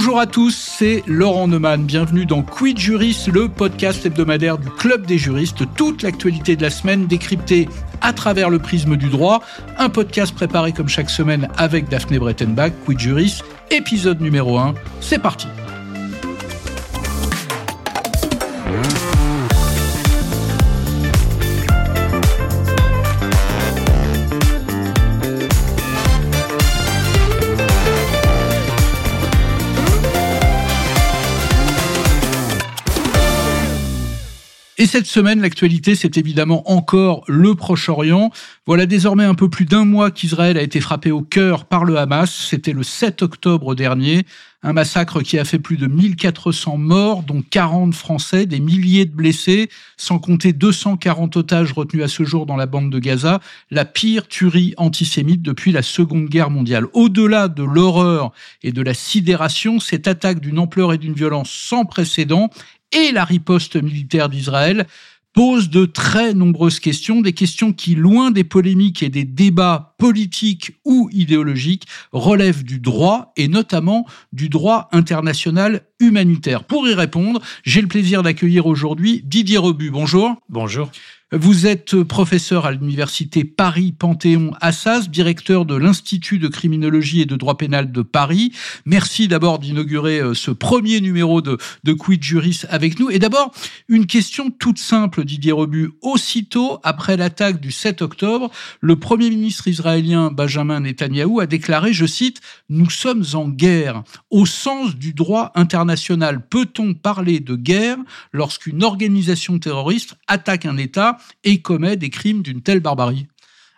Bonjour à tous, c'est Laurent Neumann. Bienvenue dans Quid Juris, le podcast hebdomadaire du Club des juristes. Toute l'actualité de la semaine décryptée à travers le prisme du droit. Un podcast préparé comme chaque semaine avec Daphné Brettenbach, Quid Juris, épisode numéro 1. C'est parti. Et cette semaine, l'actualité, c'est évidemment encore le Proche-Orient. Voilà désormais un peu plus d'un mois qu'Israël a été frappé au cœur par le Hamas. C'était le 7 octobre dernier. Un massacre qui a fait plus de 1400 morts, dont 40 Français, des milliers de blessés, sans compter 240 otages retenus à ce jour dans la bande de Gaza. La pire tuerie antisémite depuis la Seconde Guerre mondiale. Au-delà de l'horreur et de la sidération, cette attaque d'une ampleur et d'une violence sans précédent et la riposte militaire d'Israël pose de très nombreuses questions, des questions qui, loin des polémiques et des débats politiques ou idéologiques, relèvent du droit et notamment du droit international humanitaire. Pour y répondre, j'ai le plaisir d'accueillir aujourd'hui Didier Rebu. Bonjour. Bonjour. Vous êtes professeur à l'université Paris-Panthéon-Assas, directeur de l'Institut de criminologie et de droit pénal de Paris. Merci d'abord d'inaugurer euh, ce premier numéro de, de Quid Juris avec nous. Et d'abord, une question toute simple, Didier Rebu. Aussitôt après l'attaque du 7 octobre, le premier ministre israélien Benjamin Netanyahou a déclaré, je cite, Nous sommes en guerre. Au sens du droit international, peut-on parler de guerre lorsqu'une organisation terroriste attaque un État et commet des crimes d'une telle barbarie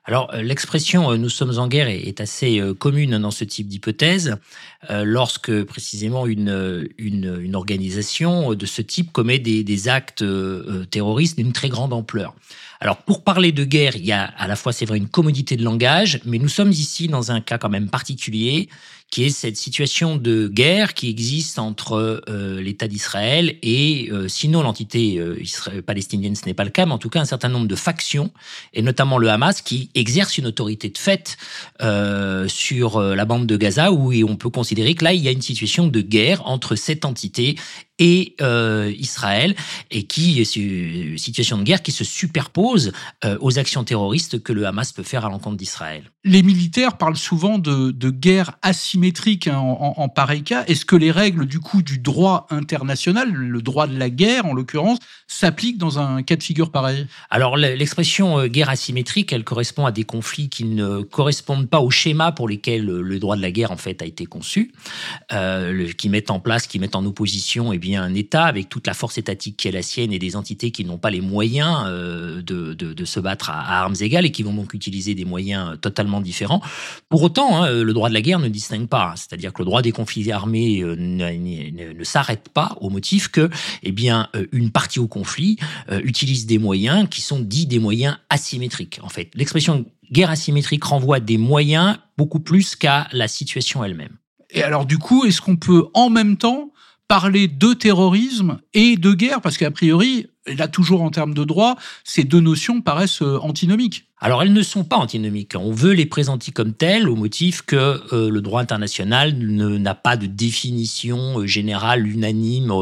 alors, euh, l'expression euh, nous sommes en guerre est, assez euh, commune dans ce type d'hypothèse, lorsque précisément une, une, organisation de ce type commet des, des actes terroristes d'une très grande ampleur. Alors, pour parler de guerre, il y a à la fois, c'est vrai, une commodité de langage, mais nous sommes ici dans un cas quand même particulier qui est cette situation de guerre qui existe entre euh, l'État d'Israël et, euh, sinon l'entité euh, palestinienne, ce n'est pas le cas, mais en tout cas un certain nombre de factions, et notamment le Hamas, qui exerce une autorité de fait sur la bande de Gaza, où on peut considérer que là, il y a une situation de guerre entre cette entité et Israël, et qui est une situation de guerre qui se superpose euh, aux actions terroristes que le Hamas peut faire à l'encontre d'Israël. Les militaires parlent souvent de, de guerre asymétrique hein, en, en, pareil cas. Est-ce que les règles du coup du droit international, le droit de la guerre en l'occurrence, s'appliquent dans un cas de figure pareil? Alors l'expression euh, guerre asymétrique, elle correspond à des conflits qui ne correspondent pas au schéma pour lesquels le droit de la guerre en fait a été conçu, euh, qui mettent en place, qui mettent en opposition et eh bien un État avec toute la force étatique qui est la sienne et des entités qui n'ont pas les moyens euh, de, de, se battre à, armes égales et qui vont donc utiliser des moyens totalement différents. Pour autant, hein, le droit de la guerre ne distingue pas, c'est-à-dire que le droit des conflits armés euh, ne, ne, s'arrête pas au motif que, eh bien, euh, une partie au conflit utilise des moyens qui sont dits des moyens asymétriques. En fait, l'expression guerre asymétrique renvoie des moyens beaucoup plus qu'à la situation elle-même. Et alors, du coup, est-ce qu'on peut en même temps parler de terrorisme et de guerre, parce qu'a priori, là toujours en termes de droit, ces deux notions paraissent euh, antinomiques. Alors elles ne sont pas antinomiques. On veut les présenter comme telles au motif que euh, le droit international n'a pas de définition euh, générale unanime,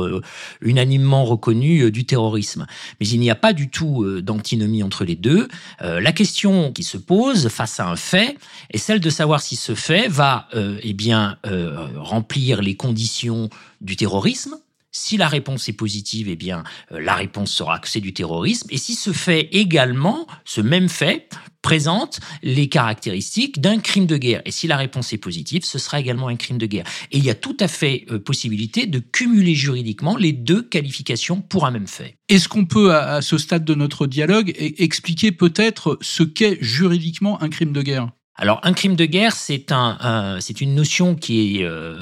unanimement reconnue du terrorisme. Mais il n'y a pas du tout d'antinomie entre les deux. la question qui se pose face à un fait est celle de savoir si ce fait va eh bien remplir les conditions du terrorisme si la réponse est positive, eh bien, euh, la réponse sera que c'est du terrorisme. Et si ce fait également, ce même fait, présente les caractéristiques d'un crime de guerre. Et si la réponse est positive, ce sera également un crime de guerre. Et il y a tout à fait euh, possibilité de cumuler juridiquement les deux qualifications pour un même fait. Est-ce qu'on peut, à, ce stade de notre dialogue, e-, expliquer peut-être ce qu'est juridiquement un crime de guerre? Alors, un crime de guerre, c'est un, c'est une notion qui est, euh,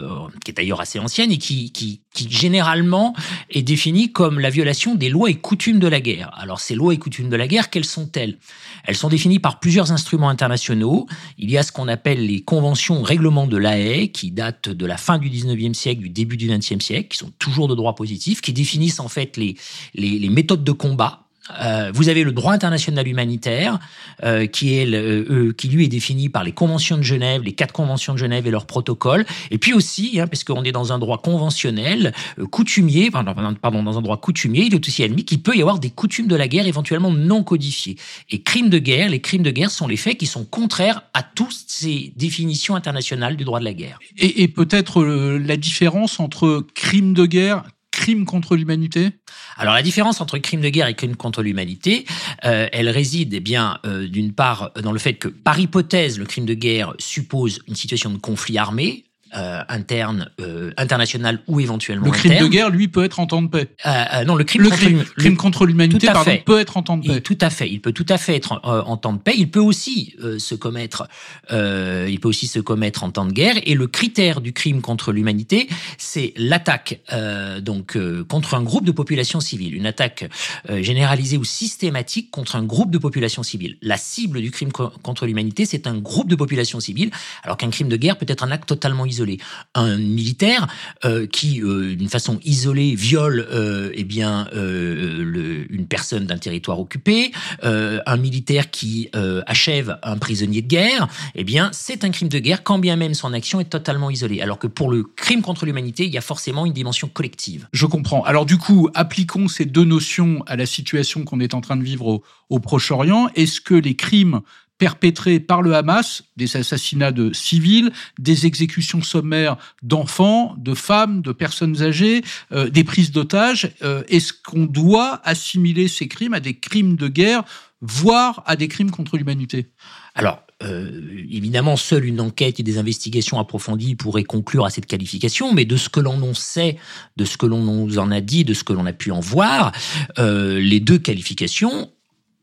qui est d'ailleurs assez ancienne et qui, qui, qui généralement est définie comme la violation des lois et coutumes de la guerre. Alors, ces lois et coutumes de la guerre, quelles sont-elles? Elles sont définies par plusieurs instruments internationaux. Il y a ce qu'on appelle les conventions règlements de l'AE, qui datent de la fin du 19e siècle, du début du 20e siècle, qui sont toujours de droit positif, qui définissent en fait les, les, les méthodes de combat euh, vous avez le droit international humanitaire, euh, qui est le, qui lui est défini par les conventions de Genève, les quatre conventions de Genève et leurs protocoles. Et puis aussi, hein, parce qu'on est dans un droit conventionnel, coutumier, pardon, pardon, dans un droit coutumier, il est aussi admis qu'il peut y avoir des coutumes de la guerre éventuellement non codifiées. Et crimes de guerre, les crimes de guerre sont les faits qui sont contraires à toutes ces définitions internationales du droit de la guerre. Et, et peut-être la différence entre crime de guerre, crime contre l'humanité? Alors la différence entre crime de guerre et crime contre l'humanité, euh, elle réside eh bien euh, d'une part dans le fait que par hypothèse le crime de guerre suppose une situation de conflit armé, euh, interne, euh, international ou éventuellement Le crime de guerre, lui, peut être en temps de paix. Euh, euh non, le crime, le contre, crime, contre l'humanité, pardon, peut être en temps de paix. tout à fait. Il peut tout à fait être en, en temps de paix. Il peut aussi se commettre. il peut aussi se commettre en temps de guerre. Et le critère du crime contre l'humanité, c'est l'attaque donc contre un groupe de population civile, une attaque généralisée ou systématique contre un groupe de population civile. La cible du crime contre l'humanité, c'est un groupe de population civile, alors qu'un crime de guerre peut être un acte totalement isolé. Un militaire euh, qui, euh, d'une façon isolée, viole euh, eh bien une personne d'un territoire occupé, un militaire qui achève un prisonnier de guerre, eh bien c'est un crime de guerre quand bien même son action est totalement isolée. Alors que pour le crime contre l'humanité, il y a forcément une dimension collective. Je comprends. Alors du coup, appliquons ces deux notions à la situation qu'on est en train de vivre au Proche-Orient. Est-ce que les crimes perpétrés par le Hamas, des assassinats de civils, des exécutions sommaires d'enfants, de femmes, de personnes âgées, euh, des prises d'otages. Euh, est-ce qu'on doit assimiler ces crimes à des crimes de guerre, voire à des crimes contre l'humanité? Alors, euh, évidemment, seule une enquête et des investigations approfondies pourraient conclure à cette qualification, mais de ce que l'on en sait, de ce que l'on nous en a dit, de ce que l'on a pu en voir, les deux qualifications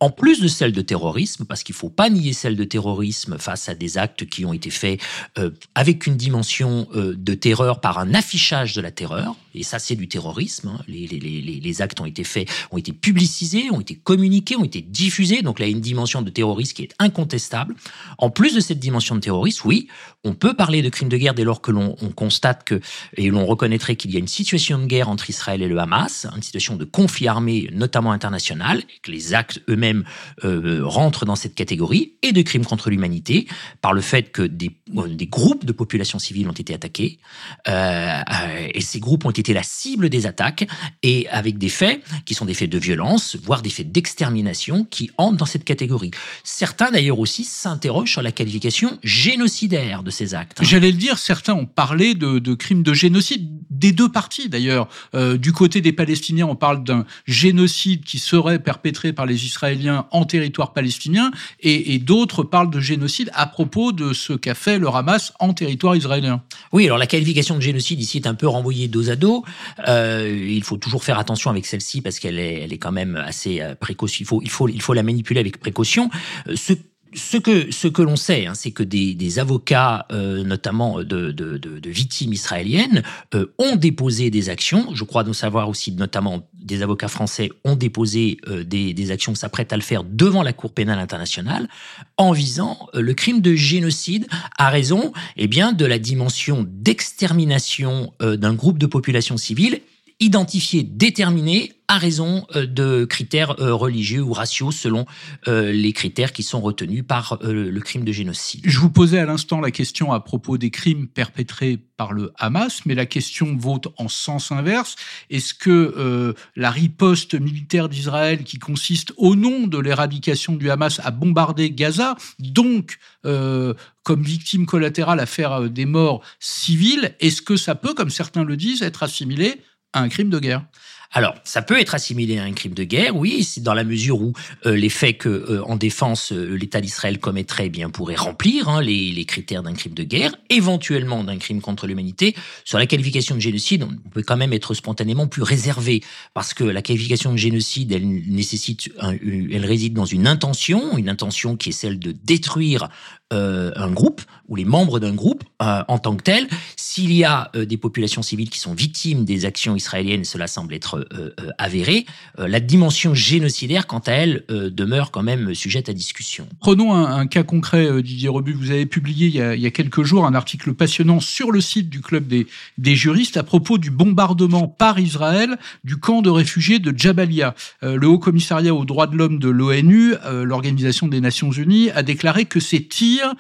en plus de celle de terrorisme, parce qu'il ne faut pas nier celle de terrorisme face à des actes qui ont été faits euh, avec une dimension euh, de terreur par un affichage de la terreur, et ça c'est du terrorisme, hein. les, actes ont été faits, ont été publicisés, ont été communiqués, ont été diffusés, donc là il y a une dimension de terrorisme qui est incontestable. En plus de cette dimension de terrorisme, oui, on peut parler de crimes de guerre dès lors que l'on constate que, et l'on reconnaîtrait qu'il y a une situation de guerre entre Israël et le Hamas, une situation de conflit armé, notamment international, et que les actes eux-mêmes euh, rentrent dans cette catégorie, et de crimes contre l'humanité, par le fait que des, euh, groupes de populations civiles ont été attaqués, euh, et ces groupes ont été la cible des attaques, et avec des faits qui sont des faits de violence, voire des faits d'extermination, qui entrent dans cette catégorie. Certains d'ailleurs aussi s'interrogent sur la qualification génocidaire de ces actes. J'allais le dire, certains ont parlé de, crimes de génocide, des deux parties d'ailleurs. Du côté des Palestiniens, on parle d'un génocide qui serait perpétré par les Israéliens en territoire palestinien, et, d'autres parlent de génocide à propos de ce qu'a fait le Hamas en territoire israélien. Oui, alors la qualification de génocide ici est un peu renvoyée dos à dos. Euh, il faut toujours faire attention avec celle-ci parce qu'elle est, elle est quand même assez euh, précoce. Il faut, il faut, il faut la manipuler avec précaution. Euh, ce ce que, ce que l'on sait, hein, c'est que des, des avocats, euh, notamment de, victimes israéliennes, euh, ont déposé des actions. Je crois nous savoir aussi, notamment des avocats français, ont déposé euh, des, des, actions, s'apprêtent à le faire devant la Cour pénale internationale, en visant le crime de génocide à raison eh bien, de la dimension d'extermination d'un groupe de population civile identifié, déterminé à raison euh, de critères euh, religieux ou raciaux selon euh, les critères qui sont retenus par le crime de génocide. Je vous posais à l'instant la question à propos des crimes perpétrés par le Hamas, mais la question vaut en sens inverse. Est-ce que la riposte militaire d'Israël qui consiste au nom de l'éradication du Hamas à bombarder Gaza, donc comme victime collatérale à faire des morts civiles, est-ce que ça peut, comme certains le disent, être assimilé un crime de guerre alors, ça peut être assimilé à un crime de guerre, oui, dans la mesure où euh, les faits que, euh, en défense, euh, l'État d'Israël commettrait, eh bien pourraient remplir hein, les, les, critères d'un crime de guerre, éventuellement d'un crime contre l'humanité. Sur la qualification de génocide, on peut quand même être spontanément plus réservé, parce que la qualification de génocide, elle nécessite, elle réside dans une intention, une intention qui est celle de détruire un groupe ou les membres d'un groupe en tant que tel. S'il y a des populations civiles qui sont victimes des actions israéliennes, cela semble être avéré, la dimension génocidaire, quant à elle, demeure quand même sujette à discussion. Prenons un, cas concret, Didier Rebu. Vous avez publié il y, a, quelques jours un article passionnant sur le site du Club des, des juristes à propos du bombardement par Israël du camp de réfugiés de Jabalia. Euh, le Haut Commissariat aux droits de l'homme de l'ONU, euh, l'Organisation des Nations Unies, a déclaré que ces tirs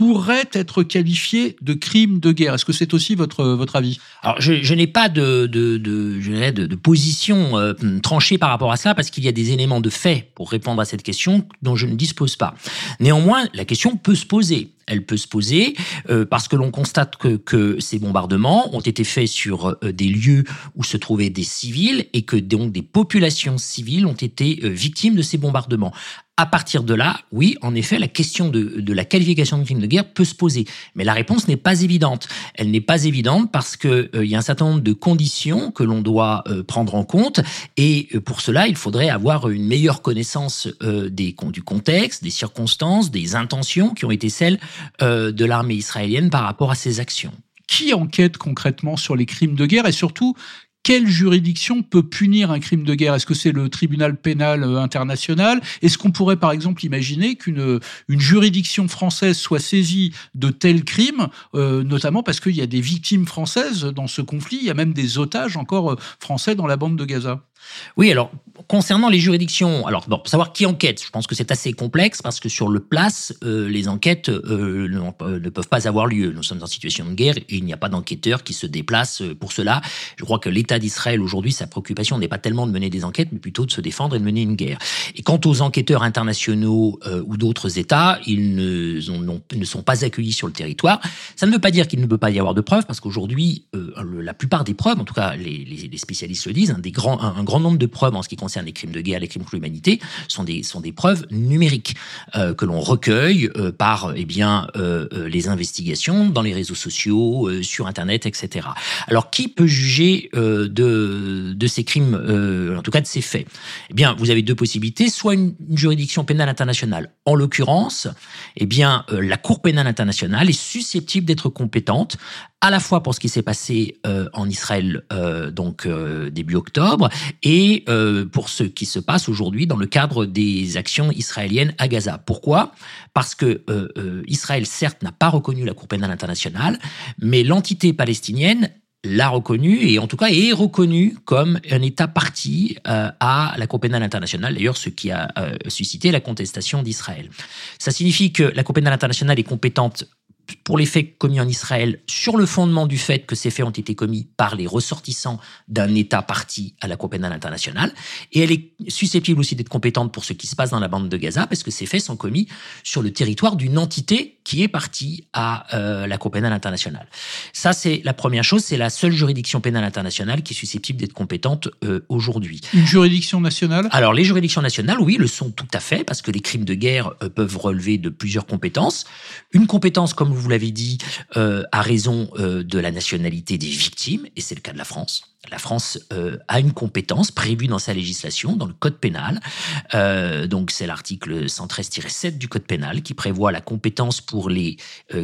pourrait être qualifié de crime de guerre. Est-ce que c'est aussi votre, votre avis? Alors, je, n'ai pas de, de, je de, de position euh, tranchée par rapport à cela, parce qu'il y a des éléments de fait pour répondre à cette question dont je ne dispose pas. Néanmoins, la question peut se poser elle peut se poser euh, parce que l'on constate que, que, ces bombardements ont été faits sur euh, des lieux où se trouvaient des civils et que donc des populations civiles ont été victimes de ces bombardements à partir de là, oui, en effet, la question de, la qualification de crime de guerre peut se poser. Mais la réponse n'est pas évidente. Elle n'est pas évidente parce qu'il euh, y a un certain nombre de conditions que l'on doit euh, prendre en compte. Et euh, pour cela, il faudrait avoir une meilleure connaissance des, du contexte, des circonstances, des intentions qui ont été celles de l'armée israélienne par rapport à ces actions qui enquête concrètement sur les crimes de guerre et surtout quelle juridiction peut punir un crime de guerre? Est-ce que c'est le tribunal pénal euh, international? Est-ce qu'on pourrait par exemple imaginer qu'une une juridiction française soit saisie de tels crimes, euh, notamment parce qu'il y a des victimes françaises dans ce conflit, il y a même des otages encore euh, français dans la bande de Gaza oui, alors concernant les juridictions, alors bon, pour savoir qui enquête, je pense que c'est assez complexe parce que sur le place, euh, les enquêtes euh, ne, peuvent pas avoir lieu. Nous sommes en situation de guerre et il n'y a pas d'enquêteurs qui se déplacent euh, pour cela. Je crois que l'État d'Israël aujourd'hui, sa préoccupation n'est pas tellement de mener des enquêtes, mais plutôt de se défendre et de mener une guerre. Et quant aux enquêteurs internationaux ou d'autres États, ils ne, sont pas accueillis sur le territoire. Ça ne veut pas dire qu'il ne peut pas y avoir de preuves parce qu'aujourd'hui, la plupart des preuves, en tout cas les, spécialistes le disent, des grands, un, un grand nombre de preuves en ce qui concerne les crimes de guerre, les crimes contre l'humanité, sont des, sont des preuves numériques euh, que l'on recueille euh, par eh bien, euh, les investigations dans les réseaux sociaux, sur Internet, etc. Alors, qui peut juger de, de ces crimes, en tout cas de ces faits? Eh bien, vous avez deux possibilités, soit une, juridiction pénale internationale. En l'occurrence, eh bien, la Cour pénale internationale est susceptible d'être compétente à la fois pour ce qui s'est passé euh, en Israël euh, donc euh, début octobre et pour ce qui se passe aujourd'hui dans le cadre des actions israéliennes à Gaza. Pourquoi? Parce que Israël certes n'a pas reconnu la Cour pénale internationale, mais l'entité palestinienne l'a reconnu et en tout cas est reconnu comme un État parti à la Cour pénale internationale, d'ailleurs ce qui a suscité la contestation d'Israël. Ça signifie que la Cour pénale internationale est compétente pour les faits commis en Israël sur le fondement du fait que ces faits ont été commis par les ressortissants d'un État parti à la Cour pénale internationale. Et elle est susceptible aussi d'être compétente pour ce qui se passe dans la bande de Gaza, parce que ces faits sont commis sur le territoire d'une entité qui est partie à euh, la Cour pénale internationale. Ça, c'est la première chose. C'est la seule juridiction pénale internationale qui est susceptible d'être compétente euh, aujourd'hui. Une juridiction nationale? Alors, les juridictions nationales, oui, le sont tout à fait, parce que les crimes de guerre euh, peuvent relever de plusieurs compétences. Une compétence, comme vous l'avez dit, euh, à raison euh, de la nationalité des victimes, et c'est le cas de la France. La France euh, a une compétence prévue dans sa législation, dans le Code pénal. donc c'est l'article 113-7 du Code pénal qui prévoit la compétence pour les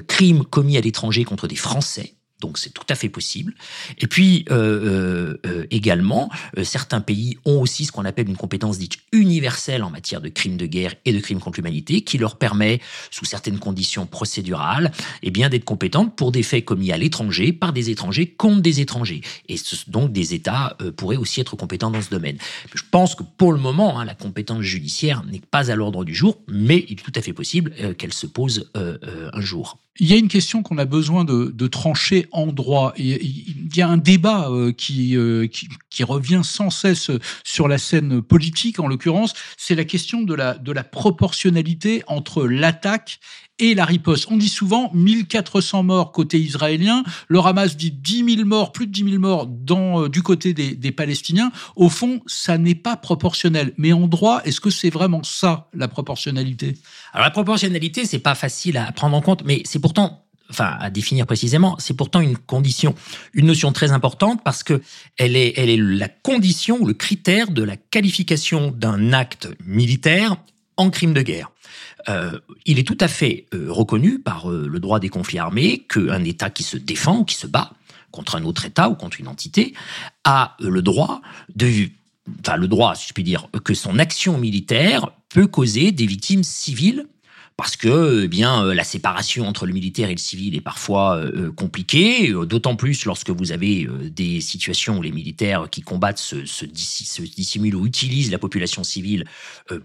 crimes commis à l'étranger contre des Français donc c'est tout à fait possible. Et puis euh, euh, euh également, certains pays ont aussi ce qu'on appelle une compétence dite universelle en matière de crimes de guerre et de crimes contre l'humanité, qui leur permet, sous certaines conditions procédurales, eh bien d'être compétentes pour des faits commis à l'étranger par des étrangers contre des étrangers. Et donc des États pourraient aussi être compétents dans ce domaine. Je pense que pour le moment, hein, la compétence judiciaire n'est pas à l'ordre du jour, mais il est tout à fait possible qu'elle se pose un jour. Il y a une question qu'on a besoin de, de, trancher en droit. Il y a un débat euh, qui, euh, qui, qui, revient sans cesse sur la scène politique, en l'occurrence, c'est la question de la, de la proportionnalité entre l'attaque et la riposte. On dit souvent 1400 morts côté israélien, le Hamas dit 10 000 morts, plus de 10 000 morts euh, du côté des, Palestiniens. Au fond, ça n'est pas proportionnel. Mais en droit, est-ce que c'est vraiment ça, la proportionnalité? Alors la proportionnalité, c'est pas facile à prendre en compte, mais c'est pourtant enfin à définir précisément, c'est pourtant une condition, une notion très importante parce que elle est, elle est la condition le critère de la qualification d'un acte militaire en crime de guerre. Euh, il est tout à fait euh, reconnu par euh, le droit des conflits armés qu'un État qui se défend ou qui se bat contre un autre État ou contre une entité a le droit de enfin le droit, si je puis dire, que son action militaire peut causer des victimes civiles parce que eh bien euh, la séparation entre le militaire et le civil est parfois euh, compliquée, euh, d'autant plus lorsque vous avez des situations où les militaires qui combattent se, dissimulent ou utilisent la population civile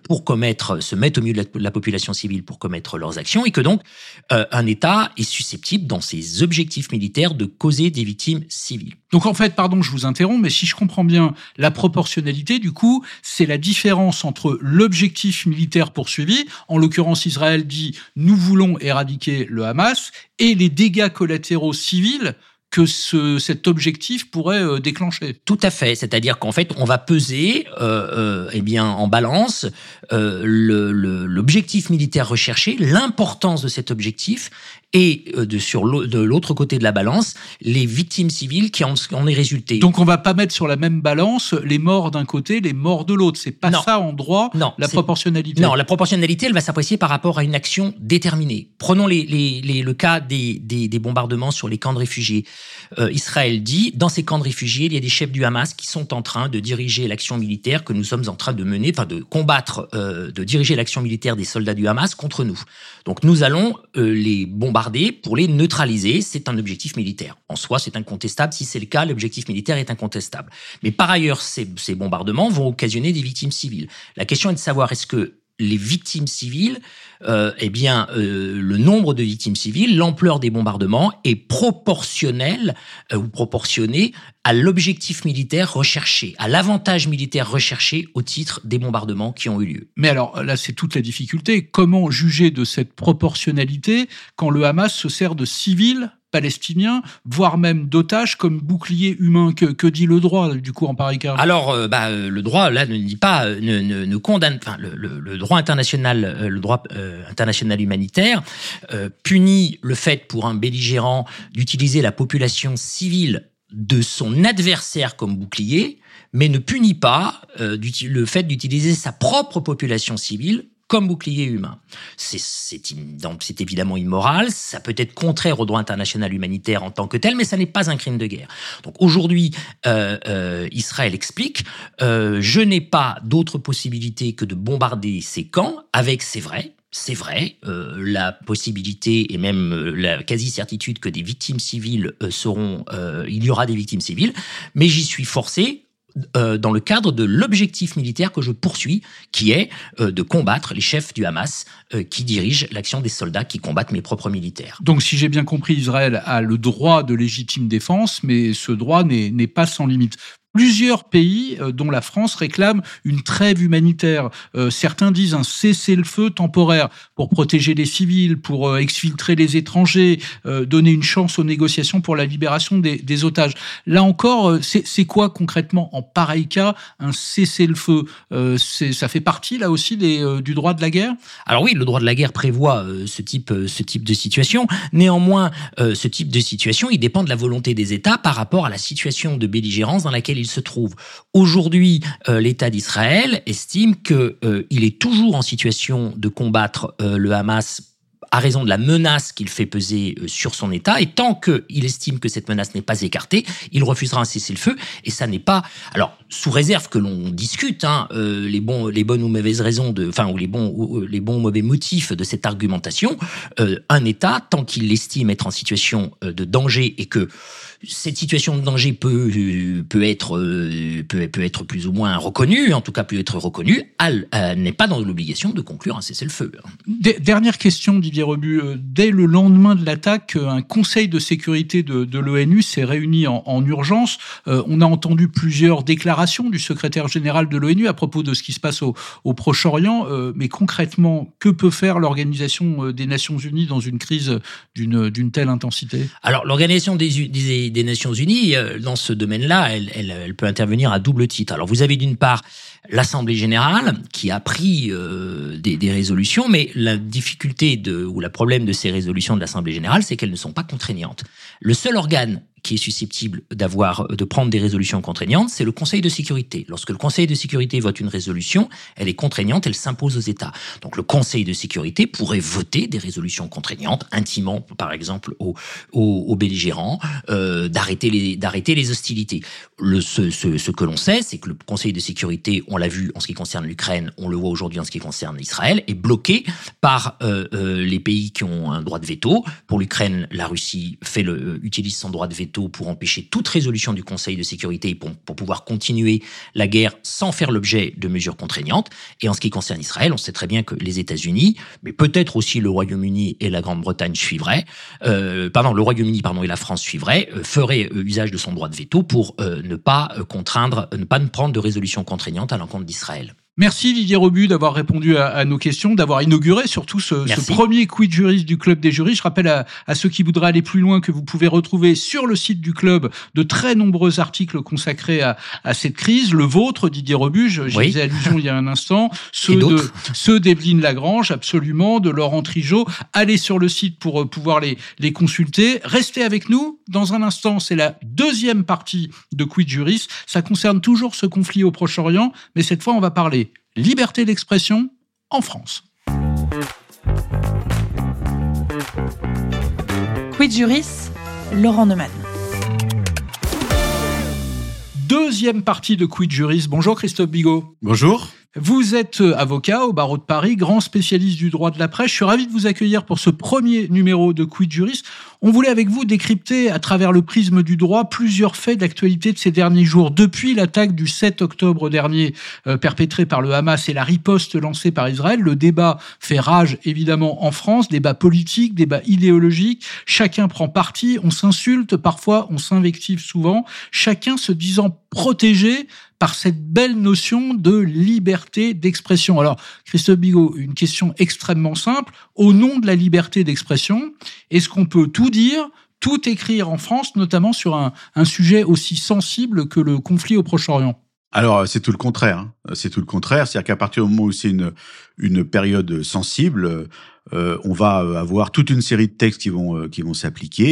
pour commettre, se mettent au milieu de la, population civile pour commettre leurs actions, et que donc un État est susceptible, dans ses objectifs militaires, de causer des victimes civiles. Donc en fait, pardon, je vous interromps, mais si je comprends bien, la proportionnalité, du coup, c'est la différence entre l'objectif militaire poursuivi, en l'occurrence Israël dit nous voulons éradiquer le Hamas, et les dégâts collatéraux civils que ce, cet objectif pourrait euh, déclencher. Tout à fait, c'est-à-dire qu'en fait, on va peser, euh, euh eh bien, en balance l'objectif militaire recherché, l'importance de cet objectif, et euh, de, sur de l'autre côté de la balance, les victimes civiles qui en, en est résulté. Donc on va pas mettre sur la même balance les morts d'un côté, les morts de l'autre. C'est pas ça en droit, non, la proportionnalité. Non, la proportionnalité, elle va s'apprécier par rapport à une action déterminée. Prenons les, les, les, le cas des, des, des, bombardements sur les camps de réfugiés. Euh, Israël dit, dans ces camps de réfugiés, il y a des chefs du Hamas qui sont en train de diriger l'action militaire que nous sommes en train de mener, enfin de combattre, euh, de diriger l'action militaire des soldats du Hamas contre nous. Donc nous allons euh, les bombarder pour les neutraliser. C'est un objectif militaire. En soi, c'est incontestable. Si c'est le cas, l'objectif militaire est incontestable. Mais par ailleurs, ces, bombardements vont occasionner des victimes civiles. La question est de savoir est-ce que les victimes civiles, euh, eh bien, euh, le nombre de victimes civiles, l'ampleur des bombardements est proportionnel euh, ou proportionné à l'objectif militaire recherché, à l'avantage militaire recherché au titre des bombardements qui ont eu lieu. Mais alors là, c'est toute la difficulté. Comment juger de cette proportionnalité quand le Hamas se sert de civils palestiniens, voire même d'otages comme bouclier humain. Que, dit le droit, du coup, en pareil cas Alors, euh, bah, euh, le droit, là, ne dit pas, euh, ne, ne, ne condamne, enfin, le, droit international, le droit international humanitaire punit le fait pour un belligérant d'utiliser la population civile de son adversaire comme bouclier, mais ne punit pas le fait d'utiliser sa propre population civile comme bouclier humain. C'est évidemment immoral, ça peut être contraire au droit international humanitaire en tant que tel, mais ça n'est pas un crime de guerre. Donc aujourd'hui, euh, euh, Israël explique, euh, je n'ai pas d'autre possibilité que de bombarder ces camps avec, c'est vrai, c'est vrai, la possibilité et même la quasi-certitude que des victimes civiles seront, il y aura des victimes civiles, mais j'y suis forcé euh, dans le cadre de l'objectif militaire que je poursuis, qui est euh, de combattre les chefs du Hamas euh, qui dirigent l'action des soldats qui combattent mes propres militaires. Donc si j'ai bien compris, Israël a le droit de légitime défense, mais ce droit n'est pas sans limite. Plusieurs pays, euh, dont la France, réclament une trêve humanitaire. Euh, certains disent un cessez-le-feu temporaire pour protéger les civils, pour euh, exfiltrer les étrangers, donner une chance aux négociations pour la libération des, otages. Là encore, c'est quoi concrètement en pareil cas un cessez-le-feu? Ça fait partie là aussi des, du droit de la guerre? Alors oui, le droit de la guerre prévoit ce type, ce type de situation. Néanmoins, ce type de situation, il dépend de la volonté des États par rapport à la situation de belligérance dans laquelle il se trouve. Aujourd'hui, euh, l'État d'Israël estime qu'il euh, est toujours en situation de combattre euh, le Hamas à raison de la menace qu'il fait peser sur son État. Et tant qu'il estime que cette menace n'est pas écartée, il refusera un cessez-le-feu. Et ça n'est pas... Alors, sous réserve que l'on discute hein, les, bons, bonnes ou mauvaises raisons, enfin, ou les bons ou les bons ou mauvais motifs de cette argumentation, un État, tant qu'il estime être en situation de danger et que cette situation de danger peut, euh, être, euh, peut, être plus ou moins reconnue, en tout cas peut être reconnue, n'est pas dans l'obligation de conclure un cessez-le-feu. Dernière question, Didier Euh, dès le lendemain de l'attaque, un conseil de sécurité de, l'ONU s'est réuni en, en urgence. on a entendu plusieurs déclarations du secrétaire général de l'ONU à propos de ce qui se passe au, Proche-Orient. mais concrètement, que peut faire l'Organisation des Nations Unies dans une crise d'une telle intensité? Alors, l'Organisation des, Nations Unies, euh, dans ce domaine-là, elle, peut intervenir à double titre. Alors vous avez d'une part l'Assemblée générale qui a pris euh, des, résolutions, mais la difficulté de, ou le problème de ces résolutions de l'Assemblée générale, c'est qu'elles ne sont pas contraignantes. Le seul organe qui est susceptible d'avoir, de prendre des résolutions contraignantes, c'est le Conseil de sécurité. Lorsque le Conseil de sécurité vote une résolution, elle est contraignante, elle s'impose aux États. Donc le Conseil de sécurité pourrait voter des résolutions contraignantes, intimant par exemple aux, aux, belligérants, euh, d'arrêter les, d'arrêter les hostilités. Ce, que l'on sait, c'est que le Conseil de sécurité, on l'a vu en ce qui concerne l'Ukraine, on le voit aujourd'hui en ce qui concerne Israël, est bloqué par euh, euh, les pays qui ont un droit de veto. Pour l'Ukraine, la Russie fait le, euh, utilise son droit de veto pour empêcher toute résolution du Conseil de sécurité pour, pour pouvoir continuer la guerre sans faire l'objet de mesures contraignantes. Et en ce qui concerne Israël, on sait très bien que les États-Unis, mais peut-être aussi le Royaume-Uni et la Grande-Bretagne suivraient, euh, pardon, le Royaume-Uni pardon et la France suivraient, euh, feraient euh, usage de son droit de veto pour ne pas contraindre, ne pas prendre de résolution contraignante à l'encontre d'Israël. Merci Didier Robu d'avoir répondu à, nos questions, d'avoir inauguré surtout ce, premier quiz juriste du club des jurys. Je rappelle à, ceux qui voudraient aller plus loin que vous pouvez retrouver sur le site du club de très nombreux articles consacrés à, cette crise. Le vôtre, Didier Robu, j'y faisais allusion il y a un instant, ceux de ceux d'Evelyne Lagrange, absolument, de Laurent Trigeau. Allez sur le site pour euh, pouvoir les, les consulter. Restez avec nous. Dans un instant, c'est la deuxième partie de Quid Juris. Ça concerne toujours ce conflit au Proche-Orient, mais cette fois, on va parler liberté d'expression en France. Quid Juris, Laurent Neumann. Deuxième partie de Quid Juris. Bonjour Christophe Bigot. Bonjour. Vous êtes euh, avocat au barreau de Paris, grand spécialiste du droit de la presse. Je suis ravi de vous accueillir pour ce premier numéro de Quid Juris. On voulait avec vous décrypter à travers le prisme du droit plusieurs faits d'actualité de ces derniers jours. Depuis l'attaque du 7 octobre dernier euh, perpétrée par le Hamas et la riposte lancée par Israël, le débat fait rage évidemment en France, débat politique, débat idéologique. Chacun prend parti, on s'insulte, parfois on s'invective souvent, chacun se disant protégé par cette belle notion de liberté d'expression. Alors, Christophe Bigot, une question extrêmement simple. Au nom de la liberté d'expression, est-ce qu'on peut tout dire, tout écrire en France, notamment sur un, sujet aussi sensible que le conflit au Proche-Orient? Alors c'est tout le contraire. Hein. C'est tout le contraire. C'est-à-dire qu'à partir du moment où c'est une une période sensible, euh, on va avoir toute une série de textes qui vont euh, qui vont s'appliquer.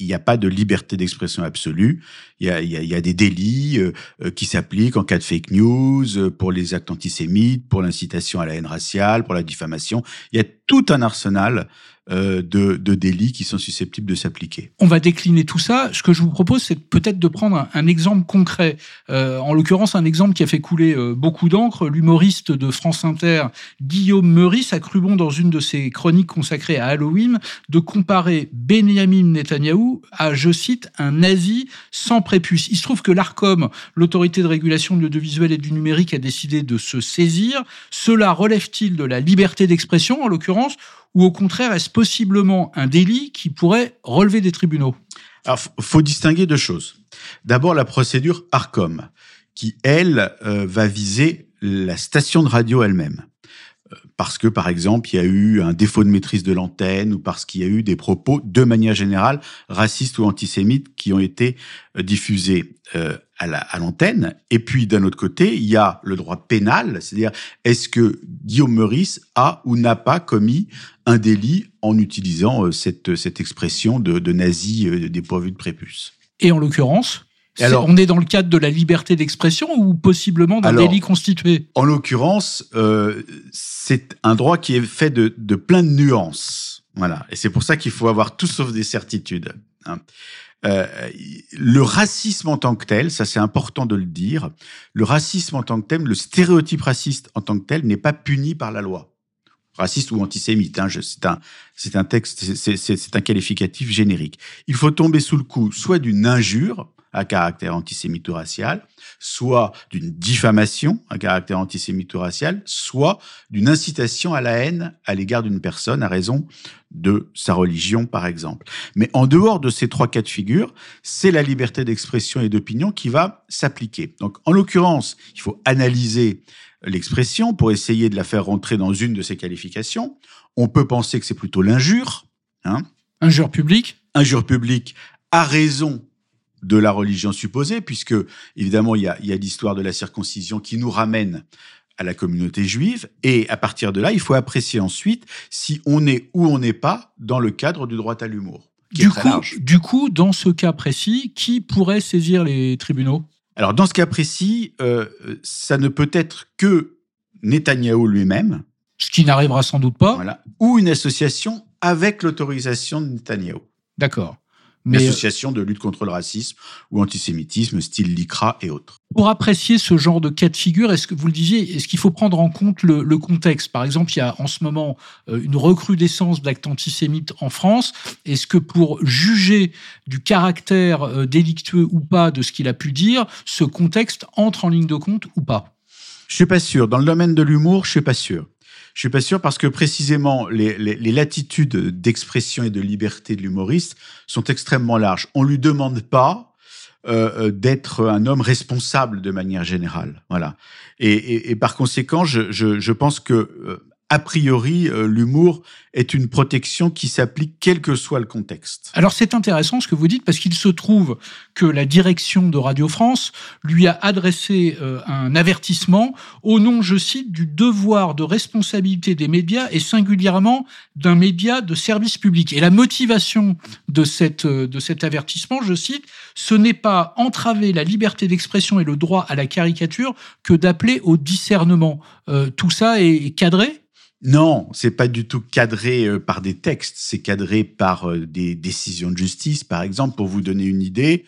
Il n'y a pas de liberté d'expression absolue. Il y a, y, y a, des délits euh, qui s'appliquent en cas de fake news, pour les actes antisémites, pour l'incitation à la haine raciale, pour la diffamation. Il y a tout un arsenal euh, de, de, délits qui sont susceptibles de s'appliquer. On va décliner tout ça. Ce que je vous propose, c'est peut-être de prendre un, exemple concret. Euh, en l'occurrence, un exemple qui a fait couler euh, beaucoup d'encre. L'humoriste de France Inter, Guillaume Meurice, a cru bon dans une de ses chroniques consacrées à Halloween de comparer Benjamin Netanyahou à, je cite, un nazi sans prépuce. Il se trouve que l'ARCOM, l'autorité de régulation de l'audiovisuel et du numérique, a décidé de se saisir. Cela relève-t-il de la liberté d'expression, en l'occurrence, ou au contraire est-ce possiblement un délit qui pourrait relever des tribunaux? Alors, faut distinguer deux choses. D'abord, la procédure ARCOM, qui, elle, euh, va viser la station de radio elle-même. Euh, parce que, par exemple, il y a eu un défaut de maîtrise de l'antenne ou parce qu'il y a eu des propos, de manière générale, racistes ou antisémites qui ont été euh, diffusés à l'antenne. Et puis, d'un autre côté, il y a le droit pénal, c'est-à-dire est-ce que Guillaume Meurice a ou n'a pas commis un délit en utilisant euh, cette, cette expression de, de nazi euh, dépourvu de prépuce? Et en l'occurrence alors, on est dans le cadre de la liberté d'expression ou possiblement d'un délit constitué? En l'occurrence, euh, c'est un droit qui est fait de, de plein de nuances. Voilà. Et c'est pour ça qu'il faut avoir tout sauf des certitudes. Hein. Euh, le racisme en tant que tel, ça c'est important de le dire, le racisme en tant que tel, le stéréotype raciste en tant que tel n'est pas puni par la loi. Raciste ou antisémite, hein, c'est un, un texte, c'est un qualificatif générique. Il faut tomber sous le coup soit d'une injure, à caractère antisémite ou racial, soit d'une diffamation à caractère antisémite ou racial, soit d'une incitation à la haine à l'égard d'une personne à raison de sa religion, par exemple. Mais en dehors de ces trois cas de figure, c'est la liberté d'expression et d'opinion qui va s'appliquer. Donc, en l'occurrence, il faut analyser l'expression pour essayer de la faire rentrer dans une de ces qualifications. On peut penser que c'est plutôt l'injure. Hein injure publique Injure publique à raison de la religion supposée, puisque évidemment il y a, l'histoire de la circoncision qui nous ramène à la communauté juive, et à partir de là, il faut apprécier ensuite si on est ou on n'est pas dans le cadre du droit à l'humour. qui est Du très coup, large. du coup, dans ce cas précis, qui pourrait saisir les tribunaux? Alors, dans ce cas précis, euh, ça ne peut être que Netanyahou lui-même, Ce qui n'arrivera sans doute pas. voilà, ou une association avec l'autorisation de Netanyahou. D'accord. Mais euh, association de lutte contre le racisme ou antisémitisme, style l'ICRA et autres. pour apprécier ce genre de cas de figure, est-ce que vous le disiez, est-ce qu'il faut prendre en compte le, le contexte? Par exemple, il y a en ce moment euh, une recrudescence d'actes antisémites en France. Est-ce que pour juger du caractère euh, délictueux ou pas de ce qu'il a pu dire, ce contexte entre en ligne de compte ou pas? Je suis pas sûr. Dans le domaine de l'humour, je suis pas sûr. Je suis pas sûr parce que précisément les, les- les latitudes d'expression et de liberté de l'humoriste sont extrêmement larges. On lui demande pas euh, euh, d'être un homme responsable de manière générale. Voilà. Et, et- et par conséquent, je, je- je pense que euh, a priori, euh, l'humour est une protection qui s'applique quel que soit le contexte. Alors c'est intéressant ce que vous dites parce qu'il se trouve que la direction de Radio France lui a adressé euh, un avertissement au nom, je cite, du devoir de responsabilité des médias et singulièrement d'un média de service public. Et la motivation de, cette, euh, de cet avertissement, je cite, ce n'est pas entraver la liberté d'expression et le droit à la caricature que d'appeler au discernement. Tout ça est cadré Non, c'est pas du tout cadré euh, par des textes, c'est cadré par euh, des décisions de justice, par exemple. Pour vous donner une idée,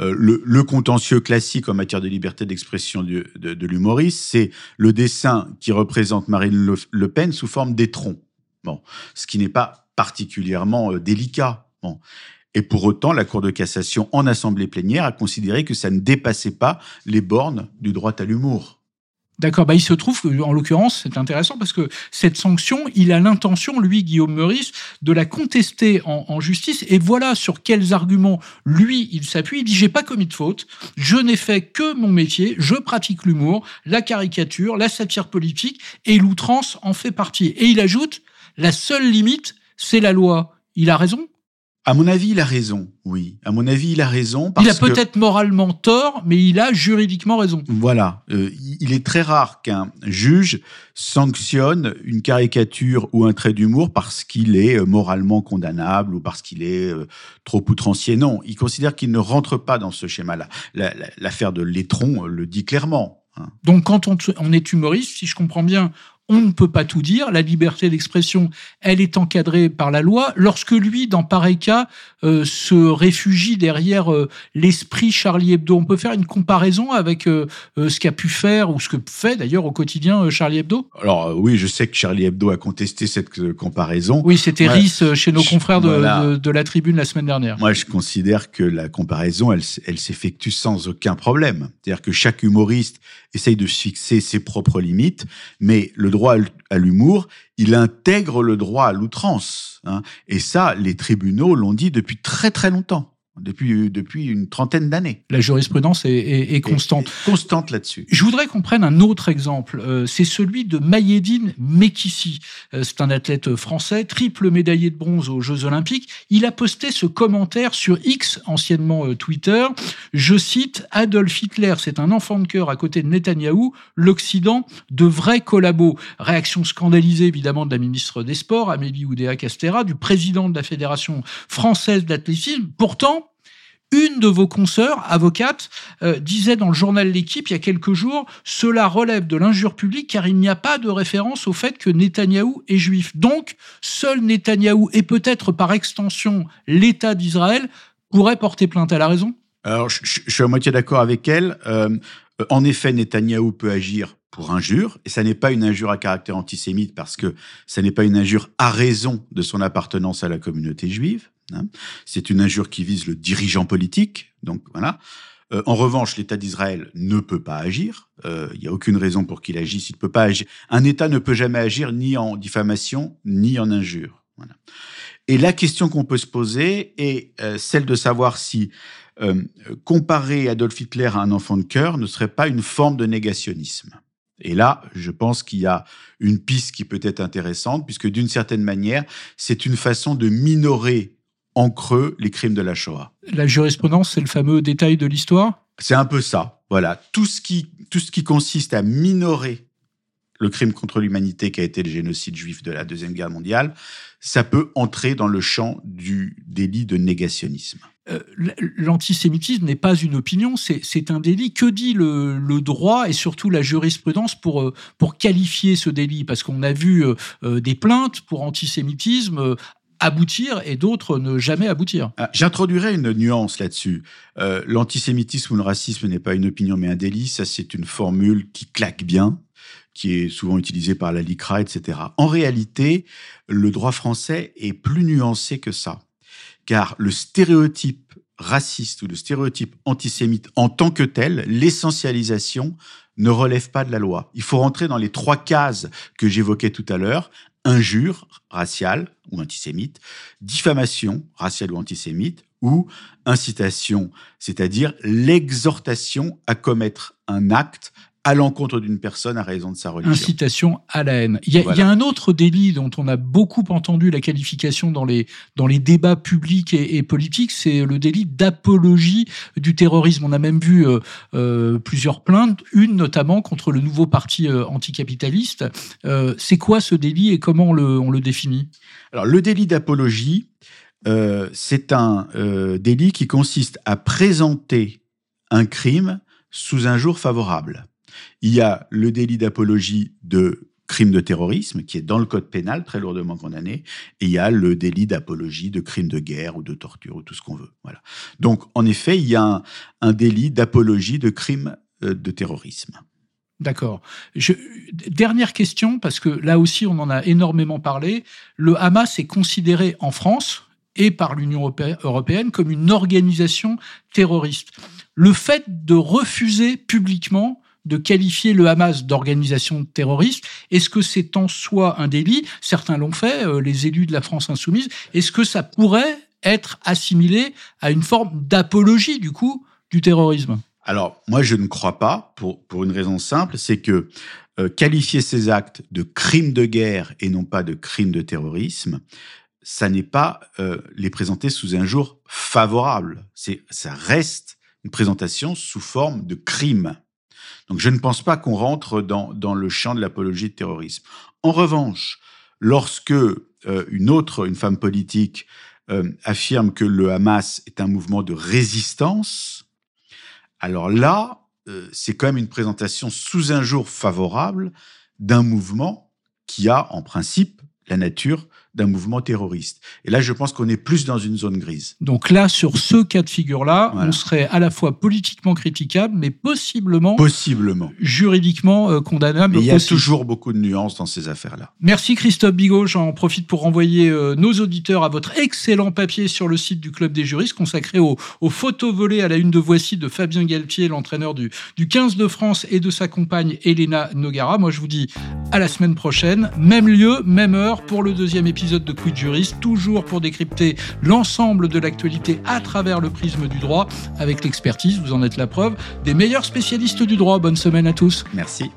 euh, le, contentieux classique en matière de liberté d'expression de, l'humoriste, c'est le dessin qui représente Marine Le, Pen sous forme d'étron. Bon, ce qui n'est pas particulièrement délicat. Bon. Et pour autant, la Cour de cassation en assemblée plénière a considéré que ça ne dépassait pas les bornes du droit à l'humour. D'accord, bah il se trouve en l'occurrence, c'est intéressant parce que cette sanction, il a l'intention, lui, Guillaume Meurice, de la contester en, en justice. Et voilà sur quels arguments, lui, il s'appuie. Il dit J'ai pas commis de faute, je n'ai fait que mon métier, je pratique l'humour, la caricature, la satire politique, et l'outrance en fait partie. Et il ajoute La seule limite, c'est la loi. Il a raison? À mon avis, il a raison. Oui, à mon avis, il a raison. Parce Il a que- peut-être moralement tort, mais il a juridiquement raison. Voilà, Euh, il est très rare qu'un juge sanctionne une caricature ou un trait d'humour parce qu'il est euh, moralement condamnable ou parce qu'il est euh, trop outrancier. Non, il considère qu'il ne rentre pas dans ce schéma-là. La- la- L'affaire de l'étron le dit clairement. hein. Donc, quand on, on est humoriste, si je comprends bien, on ne peut pas tout dire. La liberté d'expression, elle est encadrée par la loi. Lorsque lui, dans pareil cas, euh, se réfugie derrière euh, l'esprit Charlie Hebdo, on peut faire une comparaison avec euh, ce qu'a pu faire ou ce que fait d'ailleurs au quotidien Charlie Hebdo? Alors oui, je sais que Charlie Hebdo a contesté cette comparaison. Oui, c'était Ouais. Riss chez nos Je- confrères de, voilà. de- de la Tribune la semaine dernière. Moi, je considère que la comparaison, elle, elle s'effectue sans aucun problème. C'est-à-dire que chaque humoriste essaye de fixer ses propres limites, mais le droit à l'humour, il intègre le droit à l'outrance. hein. Et ça, les tribunaux l'ont dit depuis très très longtemps, depuis, depuis une trentaine d'années. La jurisprudence est, est- est constante. Constante là-dessus. Je voudrais qu'on prenne un autre exemple. Euh, c'est celui de Mayedine Mekissi. Euh, c'est un athlète français, triple médaillé de bronze aux Jeux Olympiques. Il a posté ce commentaire sur X, anciennement euh, Twitter. Je cite Adolf Hitler, c'est un enfant de cœur à côté de Netanyahou, l'Occident de vrais collabos. Réaction scandalisée évidemment de la ministre des Sports, Amélie Oudéa-Castera, du président de la Fédération française d'athlétisme. Pourtant, une de vos consoeurs, avocate, euh, disait dans le journal L'équipe il y a quelques jours, cela relève de l'injure publique car il n'y a pas de référence au fait que Netanyahou est juif. Donc, seul Netanyahou et peut-être par extension l'État d'Israël pourraient porter plainte à la raison? Alors, je suis à moitié d'accord avec elle. Euh, en effet, Netanyahou peut agir pour injure, et ça n'est pas une injure à caractère antisémite parce que ça n'est pas une injure à raison de son appartenance à la communauté juive. C'est une injure qui vise le dirigeant politique. Donc voilà. Euh, en revanche, l'État d'Israël ne peut pas agir. Euh, Il n'y a aucune raison pour qu'il agisse. Il ne peut pas agir. Un État ne peut jamais agir ni en diffamation ni en injure. Et la question qu'on peut se poser est euh, celle de savoir si euh, comparer Adolf Hitler à un enfant de cœur ne serait pas une forme de négationnisme. Et là, je pense qu'il y a une piste qui peut être intéressante, puisque d'une certaine manière, c'est une façon de minorer en creux les crimes de la Shoah. La jurisprudence, c'est le fameux détail de l'histoire? C'est un peu ça. Voilà. Tout ce qui, tout ce qui consiste à minorer le crime contre l'humanité qui a été le génocide juif de la Deuxième Guerre mondiale, ça peut entrer dans le champ du délit de négationnisme. Euh, l'antisémitisme n'est pas une opinion, c'est un délit. Que dit le, droit et surtout la jurisprudence pour, euh, pour qualifier ce délit? Parce qu'on a vu euh, des plaintes pour antisémitisme aboutir et d'autres ne jamais aboutir. Ah, j'introduirais une nuance là-dessus. L'antisémitisme ou le racisme n'est pas une opinion mais un délit. Ça, c'est une formule qui claque bien qui est souvent utilisée par la LICRA, etc. En réalité, le droit français est plus nuancé que ça car le stéréotype raciste ou le stéréotype antisémite en tant que tel, l'essentialisation ne relève pas de la loi. Il faut rentrer dans les trois cases que j'évoquais tout à l'heure. Injure raciale ou antisémite, diffamation raciale ou antisémite, ou incitation, c'est-à-dire l'exhortation à commettre un acte à l'encontre d'une personne à raison de sa religion. Incitation à la haine. Il y, a, un autre délit dont on a beaucoup entendu la qualification dans les, dans les débats publics et, politiques, c'est le délit d'apologie du terrorisme. On a même vu euh, euh, plusieurs plaintes, une notamment contre le nouveau parti euh, anticapitaliste. c'est quoi ce délit et comment on le, on le définit? Alors le délit d'apologie, c'est un délit qui consiste à présenter un crime sous un jour favorable. Il y a le délit d'apologie de crime de terrorisme, qui est dans le code pénal, très lourdement condamné, et il y a le délit d'apologie de crime de guerre ou de torture ou tout ce qu'on veut. Voilà. Donc, en effet, il y a un, délit d'apologie de crime euh, de terrorisme. D'accord. Dernière question, parce que là aussi, on en a énormément parlé. Le Hamas est considéré en France et par l'Union européenne comme une organisation terroriste. Le fait de refuser publiquement de qualifier le Hamas d'organisation terroriste. Est-ce que c'est en soi un délit? Certains l'ont fait, euh, les élus de la France insoumise. Est-ce que ça pourrait être assimilé à une forme d'apologie, du coup, du terrorisme? Alors, moi, je ne crois pas, pour, pour une raison simple, c'est que euh, qualifier ces actes de crimes de guerre et non pas de crimes de terrorisme, ça n'est pas euh, les présenter sous un jour favorable. C'est, ça reste une présentation sous forme de crime. Donc je ne pense pas qu'on rentre dans, dans le champ de l'apologie de terrorisme. En revanche, lorsque euh, une autre, une femme politique, euh, affirme que le Hamas est un mouvement de résistance, alors là, euh, c'est quand même une présentation sous un jour favorable d'un mouvement qui a en principe la nature d'un mouvement terroriste. Et là, je pense qu'on est plus dans une zone grise. Donc là, sur ce cas de figure-là, on serait à la fois politiquement critiquable, mais possiblement, possiblement. juridiquement euh, condamnable. il y a toujours beaucoup de nuances dans ces affaires-là. Merci Christophe Bigot. J'en profite pour renvoyer euh, nos auditeurs à votre excellent papier sur le site du Club des juristes consacré aux, photos volées à la une de Voici de Fabien Galtier, l'entraîneur du, du 15 de France et de sa compagne Elena Nogara. Moi, je vous dis à la semaine prochaine. Même lieu, même heure pour le deuxième épisode épisode de Quid Juriste, toujours pour décrypter l'ensemble de l'actualité à travers le prisme du droit, avec l'expertise, vous en êtes la preuve, des meilleurs spécialistes du droit. Bonne semaine à tous. Merci.